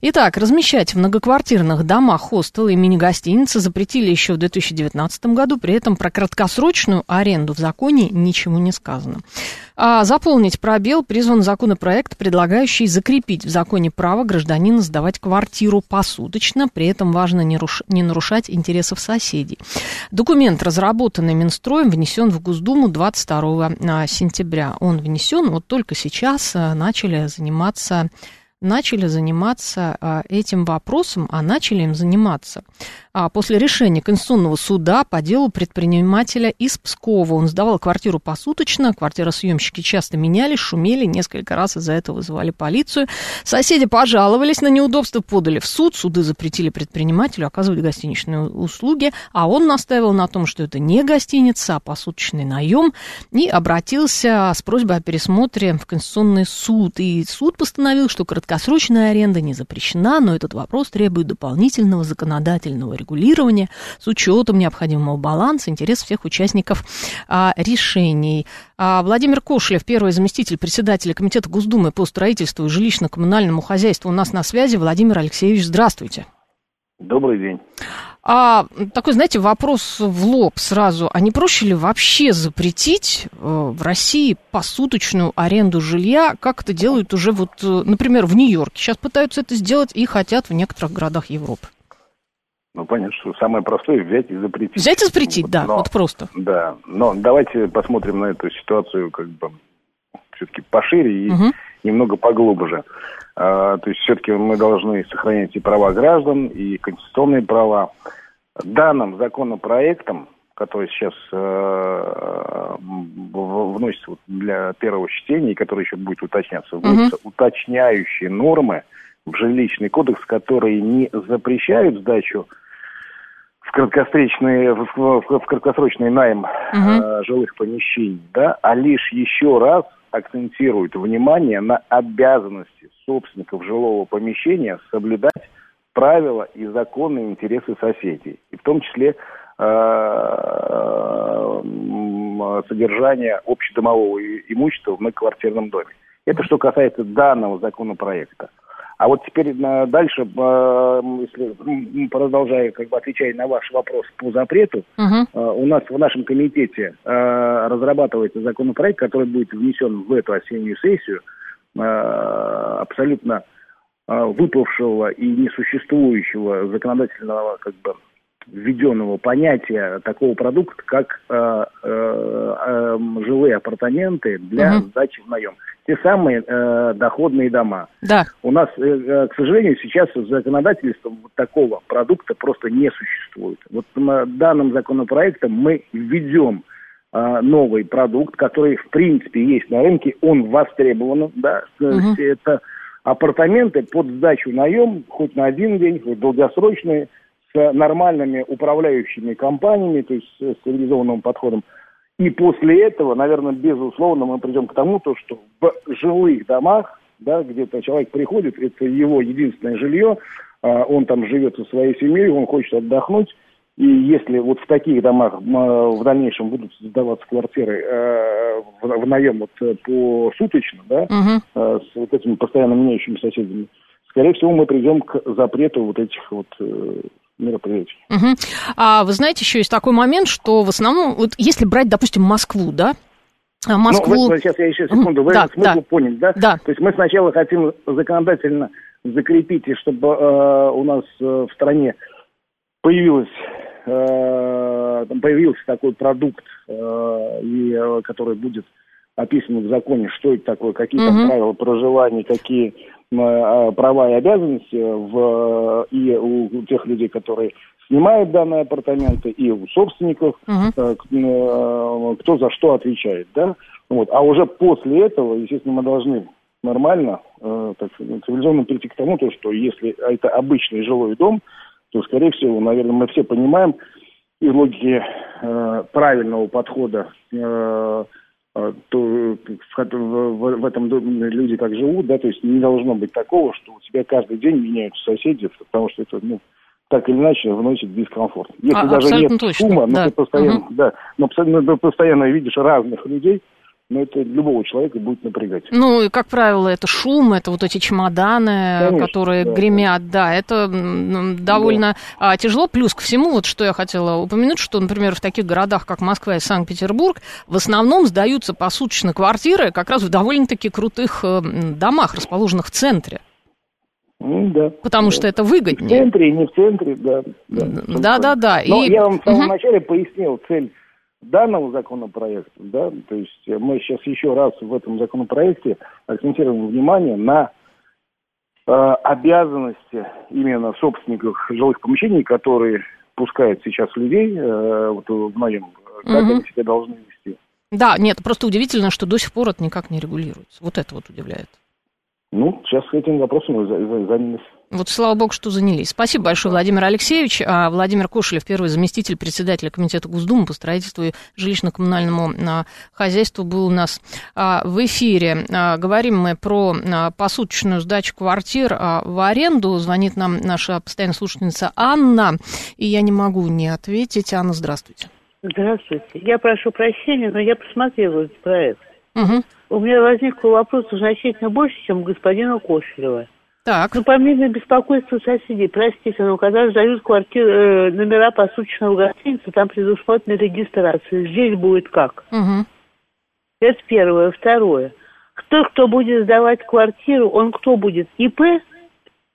Speaker 1: Итак, размещать в многоквартирных домах хостелы и мини-гостиницы запретили еще в 2019 году, при этом про краткосрочную аренду в законе ничего не сказано. А заполнить пробел призван законопроект, предлагающий закрепить в законе право гражданина сдавать квартиру посуточно, при этом важно не, руш... не нарушать интересов соседей. Документ, разработанный Минстроем, внесен в Госдуму 22 а, сентября. Он внесен, вот только сейчас а, начали заниматься начали заниматься а, этим вопросом, а начали им заниматься после решения Конституционного суда по делу предпринимателя из Пскова. Он сдавал квартиру посуточно, квартиросъемщики часто менялись, шумели, несколько раз из-за этого вызывали полицию. Соседи пожаловались на неудобства, подали в суд, суды запретили предпринимателю оказывать гостиничные услуги, а он настаивал на том, что это не гостиница, а посуточный наем, и обратился с просьбой о пересмотре в Конституционный суд. И суд постановил, что краткосрочная аренда не запрещена, но этот вопрос требует дополнительного законодательного регулирования с учетом необходимого баланса интересов всех участников а, решений. А, Владимир Кошелев, первый заместитель председателя Комитета Госдумы по строительству и жилищно-коммунальному хозяйству, у нас на связи. Владимир Алексеевич, здравствуйте.
Speaker 8: Добрый день.
Speaker 1: А такой, знаете, вопрос в лоб сразу. А не проще ли вообще запретить э, в России посуточную аренду жилья, как это делают уже вот, э, например, в Нью-Йорке? Сейчас пытаются это сделать и хотят в некоторых городах Европы.
Speaker 8: Ну, понятно, что самое простое взять и запретить.
Speaker 1: Взять и запретить, да, но, вот просто.
Speaker 8: Да, но давайте посмотрим на эту ситуацию как бы все-таки пошире и угу. немного поглубже. А, то есть все-таки мы должны сохранять и права граждан, и конституционные права. Данным законопроектом, который сейчас э, вносится вот для первого чтения, и который еще будет уточняться, вносятся угу. уточняющие нормы в жилищный кодекс, которые не запрещают сдачу в краткосрочный, в, в, в краткосрочный найм угу. э, жилых помещений, да, а лишь еще раз акцентирует внимание на обязанности собственников жилого помещения соблюдать правила и законные интересы соседей, и в том числе э, содержание общедомового имущества в многоквартирном доме. Это что касается данного законопроекта. А вот теперь э, дальше, э, если продолжая как бы отвечая на ваш вопрос по запрету, uh-huh. у нас в нашем комитете разрабатывается законопроект, который будет внесен в эту осеннюю сессию, абсолютно выпавшего и несуществующего законодательного как бы введенного понятия такого продукта, как э, э, э, жилые апартаменты для угу. сдачи в наем. Те самые э, доходные дома.
Speaker 1: Да.
Speaker 8: У нас, э, э к сожалению, сейчас законодательством вот такого продукта просто не существует. Вот данным законопроектом мы введем э, новый продукт, который в принципе есть на рынке, он востребован, да, угу. это апартаменты под сдачу наем, хоть на один день, хоть долгосрочные, с нормальными управляющими компаниями, то есть с цивилизованным подходом. И после этого, наверное, безусловно, мы придем к тому, то, что в жилых домах, да, где-то человек приходит, это его единственное жилье, он там живет со своей семьей, он хочет отдохнуть, и если вот в таких домах в дальнейшем будут создаваться квартиры э, в, наем вот э, посуточно, да, угу. с вот этими постоянно меняющими соседями, скорее всего, мы придем к запрету вот этих вот э, мероприятий.
Speaker 1: Угу. А вы знаете, еще есть такой момент, что в основном, вот если брать, допустим, Москву, да,
Speaker 8: а Москву... Ну, сейчас я еще секунду, вы да, смысл да. поняли, да? Да. То есть мы сначала хотим законодательно закрепить, и чтобы э, у нас э, в стране появилась э, появился такой продукт, э, и, э, который будет описан в законе, что это такое, какие угу. там правила проживания, какие э, права и обязанности в, и у, у тех людей, которые снимают данные апартаменты, и у собственников, угу. э, э, кто за что отвечает, да. Вот. А уже после этого, естественно, мы должны нормально, э, так, цивилизованно перейти к тому, то, что если это обычный жилой дом, то, скорее всего, наверное, мы все понимаем из логики э, правильного подхода, э, э то в, этом доме люди как живут, да, то есть не должно быть такого, что у тебя каждый день меняются соседи, потому что это, ну, так или иначе вносит дискомфорт. Если а, даже нет точно, шума, да. но ты постоянно, угу. да, но постоянно видишь разных людей, но это любого человека будет напрягать.
Speaker 1: Ну, и, как правило, это шум, это вот эти чемоданы, Конечно, которые да, гремят, да, да это довольно да. Тяжело. Плюс ко всему, вот что я хотела упомянуть, что, например, в таких городах, как Москва и Санкт-Петербург, в основном сдаются посуточно квартиры как раз в довольно-таки крутых э, домах, расположенных в центре.
Speaker 8: Ну, да.
Speaker 1: Потому да. что это выгоднее.
Speaker 8: В центре, не в центре, да.
Speaker 1: Да, да, да.
Speaker 8: Но и... я вам в самом угу. начале пояснил цель данного законопроекта, да, то есть мы сейчас еще раз в этом законопроекте акцентируем внимание на э, обязанности именно собственников жилых помещений, которые пускают сейчас людей э, вот, в наем, как угу. они себя должны вести.
Speaker 1: Да, нет, просто удивительно, что до сих пор это никак не регулируется. Вот это вот удивляет.
Speaker 8: Ну, сейчас этим вопросом мы занялись.
Speaker 1: Вот слава богу, что занялись. Спасибо большое, Владимир Алексеевич. А Владимир Кошелев, первый заместитель председателя Комитета Госдумы по строительству и жилищно-коммунальному а, хозяйству, был у нас а, в эфире. Говорим мы про посуточную сдачу квартир в аренду. Звонит нам наша постоянная слушательница Анна, и я не могу не ответить. Анна, здравствуйте.
Speaker 9: Здравствуйте. Я прошу прощения, но я посмотрела этот проект. Угу у меня возник вопрос значительно больше, чем у господина Кошелева.
Speaker 1: Так.
Speaker 9: Ну, помимо беспокойства соседей, простите, но когда сдают квартиры, э, номера посуточного гостиницы, там предусмотрена регистрация. Здесь будет как? Угу. Это первое. Второе. Кто, кто будет сдавать квартиру, он кто будет? ИП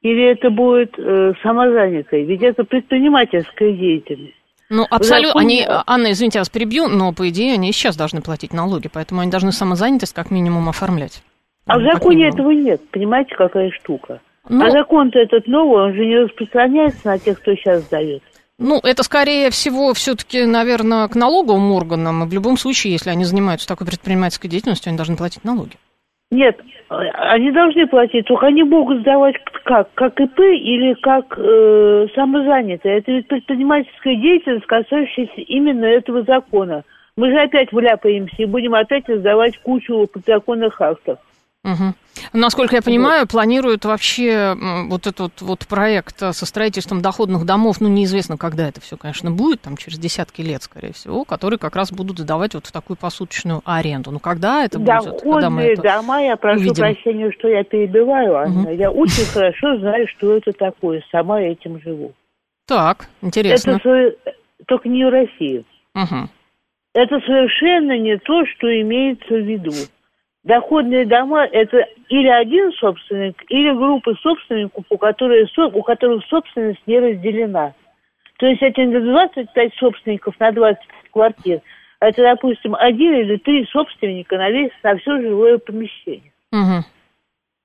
Speaker 9: или это будет э, самозанятый? Ведь это предпринимательская деятельность.
Speaker 1: Ну, абсолютно. Они, Анна, извините, я вас перебью, но, по идее, они сейчас должны платить налоги, поэтому они должны самозанятость как минимум оформлять.
Speaker 9: А в законе этого нет, понимаете, какая штука. Ну, а закон-то этот новый, он же не распространяется на тех, кто сейчас сдает.
Speaker 1: Ну, это скорее всего все-таки, наверное, к налоговым органам. И в любом случае, если они занимаются такой предпринимательской деятельностью, они должны платить налоги.
Speaker 9: Нет, они должны платить, только они могут сдавать как? Как ИП или как э, самозанятые. Это ведь предпринимательская деятельность, касающаяся именно этого закона. Мы же опять вляпаемся и будем опять сдавать кучу подзаконных актов.
Speaker 1: Угу. Насколько я понимаю, вот. планируют вообще вот этот вот проект со строительством доходных домов, ну, неизвестно, когда это все, конечно, будет, там, через десятки лет, скорее всего, которые как раз будут сдавать вот в такую посуточную аренду. Ну, когда это
Speaker 9: Доходные
Speaker 1: будет? Когда мы это
Speaker 9: дома, я прошу увидим? прощения, что я перебиваю, Анна. Угу. Я очень хорошо знаю, что это такое, сама этим живу.
Speaker 1: Так, интересно.
Speaker 9: Это только не в России. Угу. Это совершенно не то, что имеется в виду. Доходные дома – это или один собственник, или группа собственников, у которых, у которых собственность не разделена. То есть это не 25 собственников на 20 квартир, а это, допустим, один или три собственника на весь, на все жилое помещение. Угу.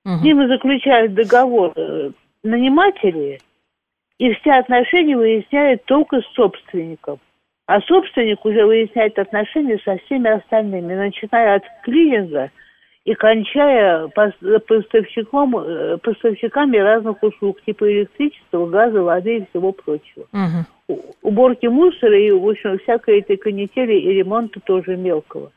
Speaker 9: Угу. С ними заключают договор э, наниматели, и все отношения выясняют только с собственником. А собственник уже выясняет отношения со всеми остальными, начиная от клининга – и кончая поставщиком, э, поставщиками разных услуг, типа электричества, газа, воды и всего прочего. Угу. Уборки мусора и, в общем, всякой этой канители и ремонта тоже мелкого.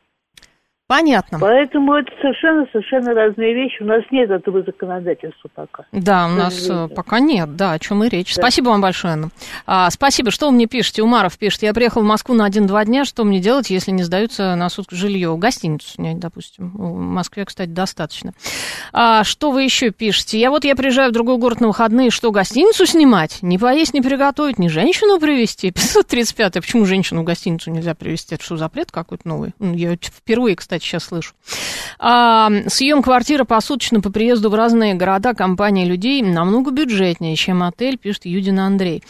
Speaker 1: Понятно.
Speaker 9: Поэтому это совершенно-совершенно разные вещи. У нас нет этого законодательства пока.
Speaker 1: Да, у нас э, пока нет, да, о чем и речь. Да. Спасибо вам большое, Анна. А, спасибо. Что вы мне пишете? Умаров пишет, я приехал в Москву на один-два дня, что мне делать, если не сдаются на сутки жилье? Гостиницу снять, допустим. В Москве, кстати, достаточно. А, что вы еще пишете? Я вот я приезжаю в другой город на выходные, что, гостиницу снимать? Не поесть, не приготовить, не женщину привезти? 535 Почему женщину в гостиницу нельзя привезти? Это что, запрет какой-то новый? Ну, я впервые, кстати, кстати, сейчас слышу. А, съем квартиры посуточно по приезду в разные города компании людей намного бюджетнее, чем отель, пишет Юдина Андрей.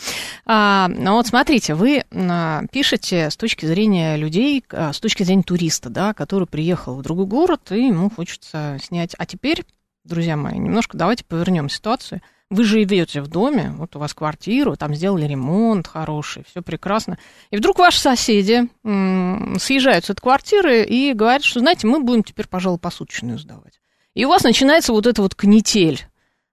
Speaker 1: А, ну вот смотрите, вы а, пишете с точки зрения людей, а, с точки зрения туриста, да, который приехал в другой город, и ему хочется снять. А теперь, друзья мои, немножко давайте повернем ситуацию – вы живете в доме, вот у вас квартира, там сделали ремонт хороший, все прекрасно. И вдруг ваши соседи съезжают с этой квартиры и говорят, что, знаете, мы будем теперь, пожалуй, посуточную сдавать. И у вас начинается вот эта вот канитель.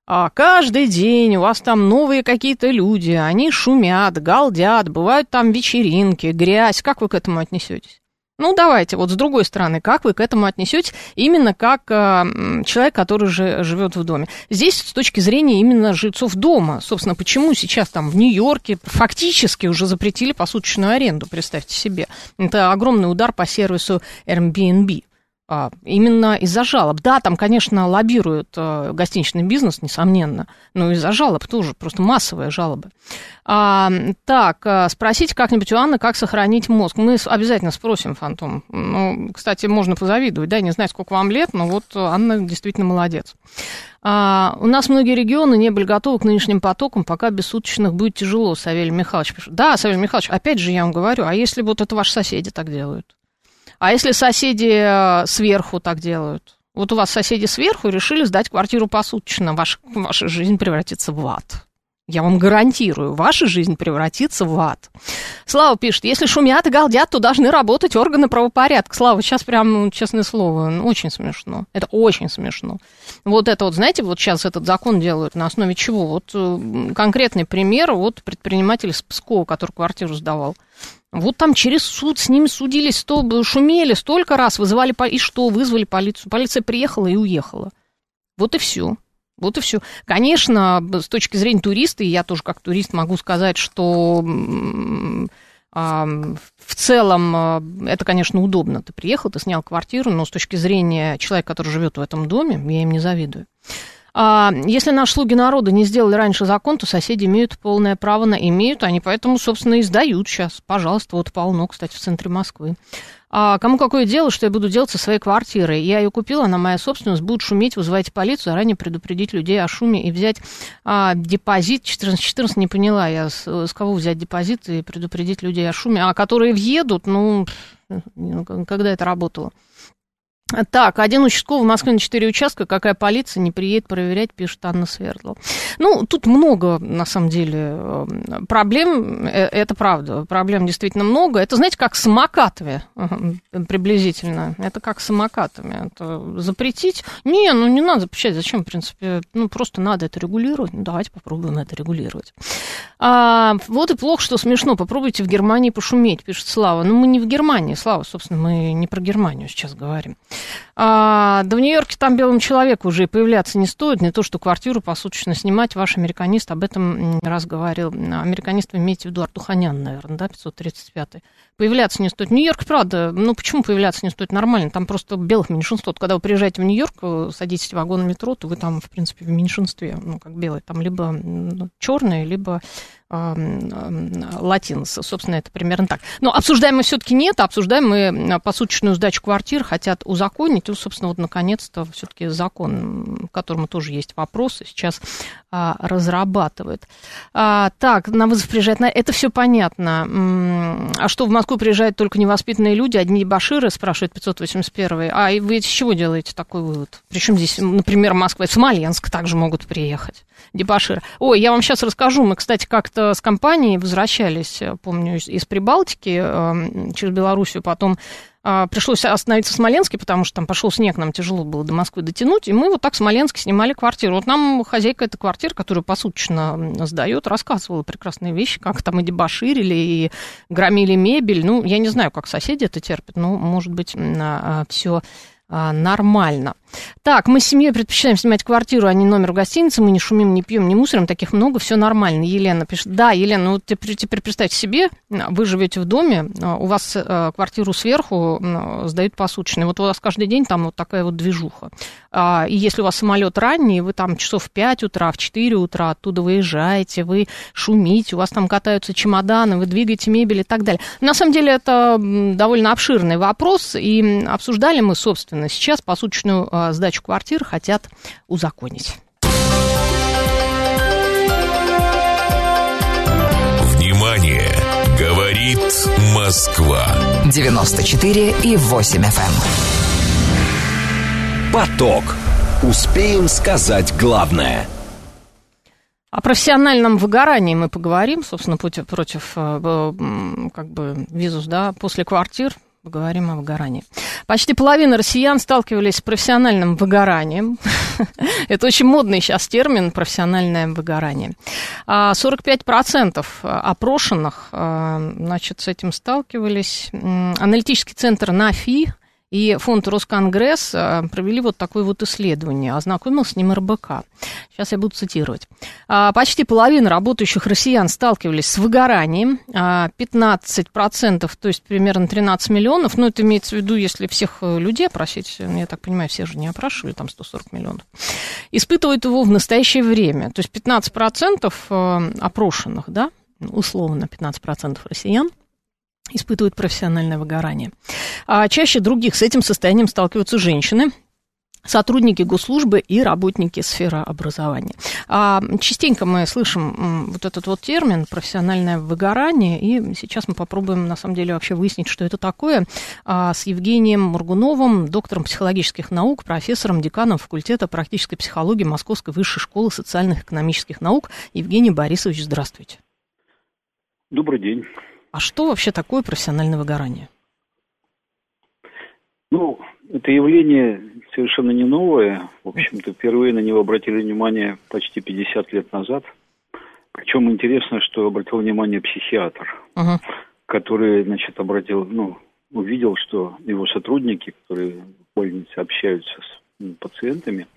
Speaker 1: А каждый день у вас там новые какие-то люди, они шумят, галдят, бывают там вечеринки, грязь. Как вы к этому отнесетесь? Ну, давайте, вот с другой стороны, как вы к этому отнесетесь именно как э, человек, который же живет в доме? Здесь с точки зрения именно жильцов дома, собственно, почему сейчас там в Нью-Йорке фактически уже запретили посуточную аренду, представьте себе. Это огромный удар по сервису Airbnb. А, именно из-за жалоб. Да, там, конечно, лоббируют э, гостиничный бизнес, несомненно, но из-за жалоб тоже, просто массовые жалобы. А, так, э, спросите как-нибудь у Анны, как сохранить мозг. Мы обязательно спросим, Фантом. Ну, кстати, можно позавидовать, да, не знаю, сколько вам лет, но вот Анна действительно молодец. А, у нас многие регионы не были готовы к нынешним потокам, пока без суточных будет тяжело, Савелий Михайлович пишет. Да, Савелий Михайлович, опять же я вам говорю, а если вот это ваши соседи так делают? А если соседи э, сверху так делают? Вот у вас соседи сверху решили сдать квартиру посуточно, ваша, ваша жизнь превратится в ад. Я вам гарантирую, ваша жизнь превратится в ад. Слава пишет, если шумят и галдят, то должны работать органы правопорядка. Слава, сейчас прям, ну, честное слово, ну, очень смешно. Это очень смешно. Вот это вот, знаете, вот сейчас этот закон делают на основе чего? Вот э, конкретный пример, вот предприниматель из Пскова, который квартиру сдавал. Вот там через суд с ними судились, сто, шумели столько раз, вызывали, и что, вызвали полицию. Полиция приехала и уехала. Вот и все. Вот и все. Конечно, с точки зрения туриста, и я тоже как турист могу сказать, что в целом а, это, конечно, удобно. Ты приехал, ты снял квартиру, но с точки зрения человека, который живет в этом доме, я им не завидую. А, если наши слуги народа не сделали раньше закон, то соседи имеют полное право на имеют, они поэтому, собственно, и сдают сейчас. Пожалуйста, вот полно, кстати, в центре Москвы. А кому какое дело, что я буду делать со своей квартирой? Я ее купила, она моя собственность, будет шуметь, вызывайте полицию, заранее предупредить людей о шуме и взять а, депозит. 14-14 не поняла я, с, с кого взять депозит и предупредить людей о шуме. А которые въедут, ну, когда это работало? Так, один участковый в Москве на 4 участка, какая полиция не приедет проверять, пишет Анна Свердлова. Ну, тут много, на самом деле, эм, проблем, э, это правда, проблем действительно много. Это, знаете, как с самокатами приблизительно. Это как с самокатами. Это запретить? Не, ну не надо запрещать, зачем, в принципе, ну просто надо это регулировать. Ну, давайте попробуем это регулировать. А, вот и плохо, что смешно. Попробуйте в Германии пошуметь, пишет Слава. Ну, мы не в Германии, Слава, собственно, мы не про Германию сейчас говорим. А, да в Нью-Йорке там белому человеку уже и появляться не стоит, не то, что квартиру посуточно снимать. Ваш американист об этом не раз говорил. Американист вы имеете в виду Артуханян, наверное, да, 535-й. Появляться не стоит. Нью-Йорк, правда, ну почему появляться не стоит нормально? Там просто белых меньшинство. Когда вы приезжаете в Нью-Йорк, садитесь в вагон метро, то вы там, в принципе, в меньшинстве, ну, как белые. Там либо ну, черные, либо латинос. Собственно, это примерно так. Но обсуждаем мы все-таки нет, обсуждаем мы посуточную сдачу квартир, хотят узаконить. И, собственно, вот наконец-то все-таки закон, к которому тоже есть вопросы, сейчас а, разрабатывает. А, так, на вызов приезжает, на... это все понятно. А что, в Москву приезжают только невоспитанные люди, одни баширы, спрашивает 581 А и вы с чего делаете такой вывод? Причем здесь, например, Москва и Смоленск также могут приехать. Дебашир. Ой, я вам сейчас расскажу. Мы, кстати, как-то с компанией возвращались, помню, из Прибалтики через Белоруссию, потом пришлось остановиться в Смоленске, потому что там пошел снег, нам тяжело было до Москвы дотянуть, и мы вот так в Смоленске снимали квартиру. Вот нам хозяйка этой квартиры, которую посуточно сдает, рассказывала прекрасные вещи, как там и дебоширили, и громили мебель. Ну, я не знаю, как соседи это терпят, но, может быть, а, все а, нормально. Так, мы с семьей предпочитаем снимать квартиру, а не номер в гостинице. Мы не шумим, не пьем, не мусорим. Таких много, все нормально. Елена пишет. Да, Елена, ну теперь, теперь представьте себе, вы живете в доме, а, у вас э, квартиру сверху сдают посуточно. Вот у вас каждый день там вот такая вот движуха. А, и если у вас самолет ранний, вы там часов в 5 утра, в 4 утра оттуда выезжаете, вы шумите, у вас там катаются чемоданы, вы двигаете мебель и так далее. На самом деле это довольно обширный вопрос, и обсуждали мы, собственно, сейчас посуточную а, сдачу квартир хотят узаконить.
Speaker 2: Внимание! Говорит Москва.
Speaker 6: 94 и 8 FM. Эм.
Speaker 2: Поток. Успеем сказать главное.
Speaker 1: О профессиональном выгорании мы поговорим, собственно, против, против э, как бы, визус, да, после квартир Поговорим о выгорании. Почти половина россиян сталкивались с профессиональным выгоранием. Это очень модный сейчас термин профессиональное выгорание. 45% а опрошенных а, значит, с этим сталкивались. Аналитический центр НАФИ и фонд Росконгресс э, провели вот такое вот исследование, ознакомил с ним РБК. Сейчас я буду цитировать. А, почти половина работающих россиян сталкивались с выгоранием, 15%, то есть примерно 13 миллионов, ну это имеется в виду, если всех э, людей опросить, я так понимаю, все же не опрашивали, там 140 миллионов, испытывают его в настоящее время. То есть 15% э, опрошенных, да, условно 15% россиян – испытывают профессиональное выгорание. А чаще других с этим состоянием сталкиваются женщины, сотрудники госслужбы и работники сферы образования. А частенько мы слышим вот этот вот термин профессиональное выгорание, и сейчас мы попробуем на самом деле вообще выяснить, что это такое, а, с Евгением Мургуновым, доктором психологических наук, профессором, деканом факультета практической психологии Московской высшей школы социальных и экономических наук. Евгений Борисович, здравствуйте.
Speaker 10: Добрый день.
Speaker 1: А что вообще такое профессиональное выгорание?
Speaker 10: Ну, это явление совершенно не новое. В общем-то, впервые на него обратили внимание почти 50 лет назад. Причем интересно, что обратил внимание психиатр, uh-huh. который, значит, обратил, ну, увидел, что его сотрудники, которые в больнице общаются с пациентами,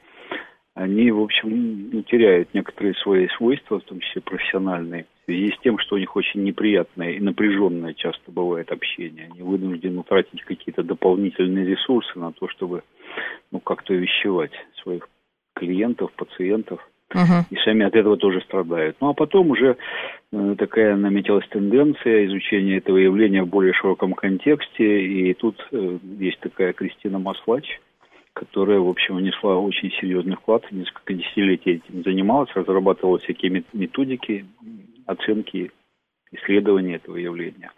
Speaker 10: они, в общем, ну, теряют некоторые свои свойства, в том числе профессиональные, в связи с тем, что у них очень неприятное и напряженное часто бывает общение. Они вынуждены тратить какие-то дополнительные ресурсы на то, чтобы ну, как-то вещевать своих клиентов, пациентов. Uh-huh. И сами от этого тоже страдают. Ну а потом уже э, такая наметилась тенденция изучения этого явления в более широком контексте. И тут э, есть такая Кристина Маслач, которая, в общем, внесла очень серьезный вклад, несколько десятилетий этим занималась, разрабатывала всякие методики, оценки, исследования этого явления.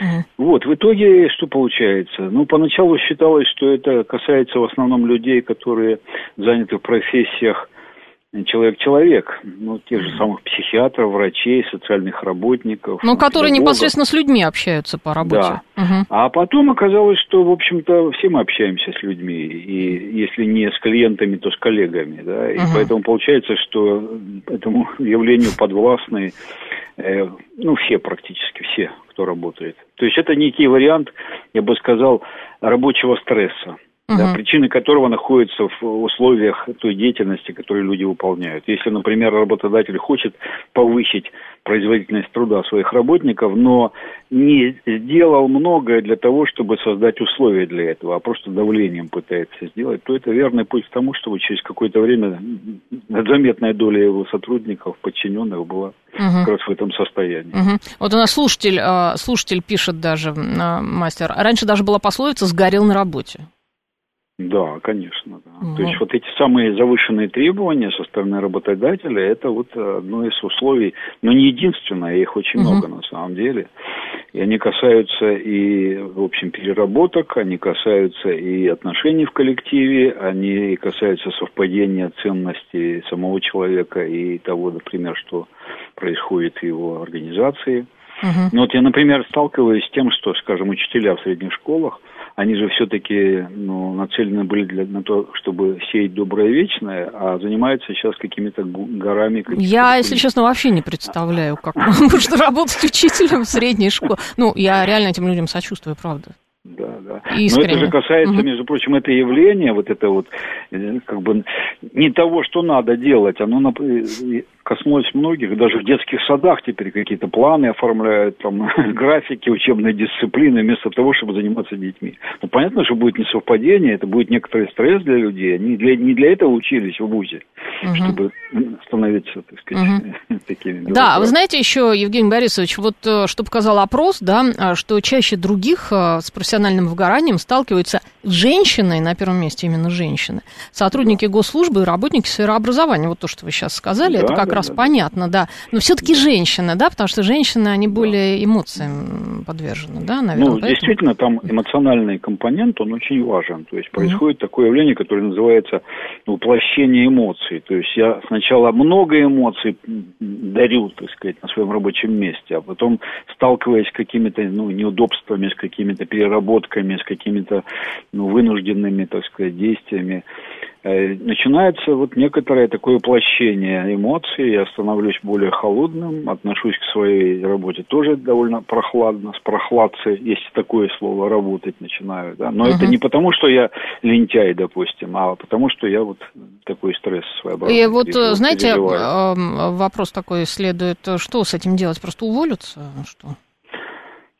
Speaker 10: Uh-huh. Вот, в итоге что получается? Ну, поначалу считалось, что это касается в основном людей, которые заняты в профессиях человек-человек, ну, тех же самых психиатров, врачей, социальных работников.
Speaker 1: Ну, которые педагогов. непосредственно с людьми общаются по работе.
Speaker 10: Да. Угу. А потом оказалось, что, в общем-то, все мы общаемся с людьми, и если не с клиентами, то с коллегами, да, и угу. поэтому получается, что этому явлению подвластны, э, ну, все практически, все, кто работает. То есть это некий вариант, я бы сказал, рабочего стресса угу. да, причины которого находятся в условиях той деятельности, которую люди выполняют. Если, например, работодатель хочет повысить производительность труда своих работников, но не сделал многое для того, чтобы создать условия для этого, а просто давлением пытается сделать, то это верный путь к тому, чтобы через какое-то время заметная доля его сотрудников, подчиненных была угу. как раз в этом состоянии.
Speaker 1: Угу. Вот у нас слушатель, а, слушатель пишет даже, а, мастер, раньше даже была пословица «сгорел на работе».
Speaker 10: Да, конечно. Да. Угу. То есть вот эти самые завышенные требования со стороны работодателя, это вот одно из условий, но не единственное, их очень угу. много на самом деле. И они касаются и, в общем, переработок, они касаются и отношений в коллективе, они касаются совпадения ценностей самого человека и того, например, что происходит в его организации. Угу. Ну вот я, например, сталкиваюсь с тем, что, скажем, учителя в средних школах – они же все-таки ну, нацелены были для, на то, чтобы сеять доброе вечное, а занимаются сейчас какими-то горами.
Speaker 1: Я, если честно, вообще не представляю, как можно работать учителем в средней школе. Ну, я реально этим людям сочувствую, правда.
Speaker 10: Да, да. Искренне. Но это же касается, между прочим, это явление, вот это вот, э, как бы, не того, что надо делать, оно э, коснулось многих, даже в детских садах теперь какие-то планы оформляют, там, графики, учебные дисциплины, вместо того, чтобы заниматься детьми. Ну, понятно, что будет несовпадение, это будет некоторый стресс для людей, они для, не для этого учились в ВУЗе, угу. чтобы становиться, так сказать, угу. такими.
Speaker 1: Да, вы знаете еще, Евгений Борисович, вот э, что показал опрос, да, что чаще других с профессиональным выгоранием сталкиваются женщины, на первом месте именно женщины, сотрудники госслужбы и работники сферы образования. Вот то, что вы сейчас сказали, да, это как да, раз понятно, да. Но все-таки женщины, да, потому что женщины, они более эмоциям подвержены, да, наверное.
Speaker 10: Ну, поэтому... действительно, там эмоциональный компонент, он очень важен. То есть происходит mm-hmm. такое явление, которое называется воплощение эмоций. То есть я сначала много эмоций дарю, так сказать, на своем рабочем месте, а потом сталкиваясь с какими-то ну, неудобствами, с какими-то переработками, с какими-то ну, вынужденными, так сказать, действиями, начинается вот некоторое такое уплощение эмоций, я становлюсь более холодным, отношусь к своей работе тоже довольно прохладно, с прохладцей, если такое слово, работать начинаю, да, но uh-huh. это не потому, что я лентяй, допустим, а потому, что я вот такой стресс своеобразный.
Speaker 1: И вот, знаете, переживаю. вопрос такой следует, что с этим делать, просто уволиться, что?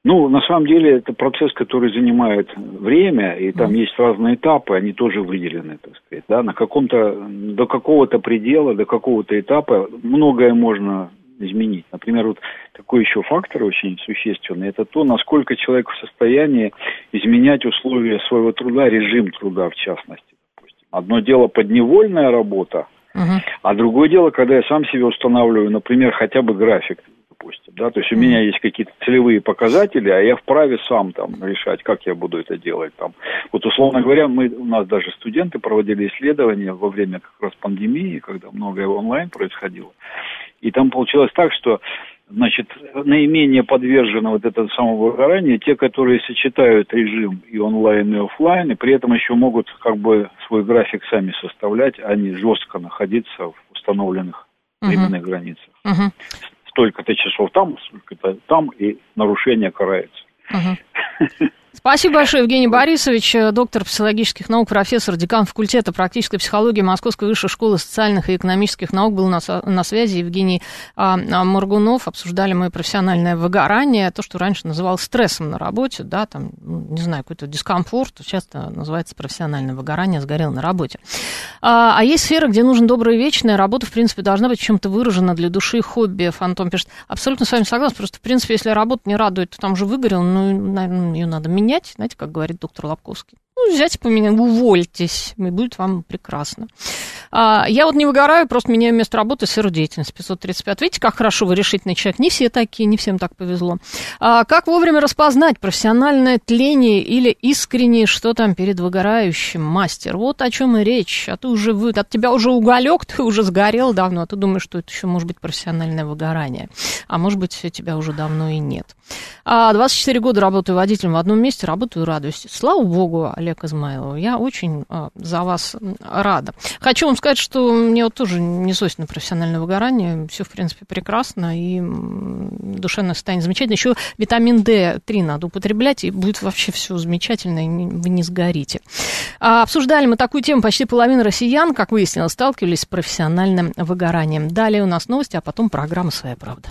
Speaker 10: Ну, на самом деле, это процесс, который занимает время, и там mm. есть разные этапы, они тоже выделены, так сказать, да, на каком-то, до какого-то предела, до какого-то этапа многое можно изменить. Например, вот такой еще фактор очень существенный, это то, насколько человек в состоянии изменять условия своего труда, режим труда в частности. Допустим. Одно дело подневольная работа, uh а другое дело, когда я сам себе устанавливаю, например, хотя бы график допустим, да, то есть у меня есть какие-то целевые показатели, а я вправе сам там решать, как я буду это делать там. Вот условно говоря, мы, у нас даже студенты проводили исследования во время как раз пандемии, когда многое онлайн происходило, и там получилось так, что значит, наименее подвержены вот это самого выгорания те, которые сочетают режим и онлайн, и офлайн, и при этом еще могут как бы свой график сами составлять, а не жестко находиться в установленных временных uh-huh. границах. Uh-huh столько-то часов там, столько-то там, и нарушение карается.
Speaker 1: Угу. Спасибо большое, Евгений Борисович, э, доктор психологических наук, профессор, декан факультета практической психологии Московской высшей школы социальных и экономических наук был на, на связи. Евгений а, а, Моргунов. Обсуждали мы профессиональное выгорание, то, что раньше называлось стрессом на работе, да, там, ну, не знаю, какой-то дискомфорт, часто называется профессиональное выгорание, сгорел на работе. А, а есть сферы, где нужно доброе и вечное, работа, в принципе, должна быть чем-то выражена для души, хобби. Фантом пишет, абсолютно с вами согласен, просто, в принципе, если работа не радует, то там уже выгорел, ну, наверное, ее надо менять менять, знаете, как говорит доктор Лобковский. Ну, взять поменять, увольтесь, и будет вам прекрасно. А, я вот не выгораю, просто меняю место работы, сферу деятельности. 535. Видите, как хорошо вы решительный человек. Не все такие, не всем так повезло. А, как вовремя распознать профессиональное тление или искреннее, что там перед выгорающим? Мастер, вот о чем и речь. А ты уже, вы, от тебя уже уголек, ты уже сгорел давно, а ты думаешь, что это еще может быть профессиональное выгорание. А может быть, тебя уже давно и нет. А, 24 года работаю водителем в одном месте, работаю и радуюсь. Слава богу, Олег Измайлов. Я очень а, за вас рада. Хочу вам сказать, что мне вот тоже не свойственно профессиональное выгорание. Все, в принципе, прекрасно, и душевное состояние замечательно. Еще витамин D3 надо употреблять, и будет вообще все замечательно, и вы не сгорите. А, обсуждали мы такую тему. Почти половина россиян, как выяснилось, сталкивались с профессиональным выгоранием. Далее у нас новости, а потом программа «Своя правда».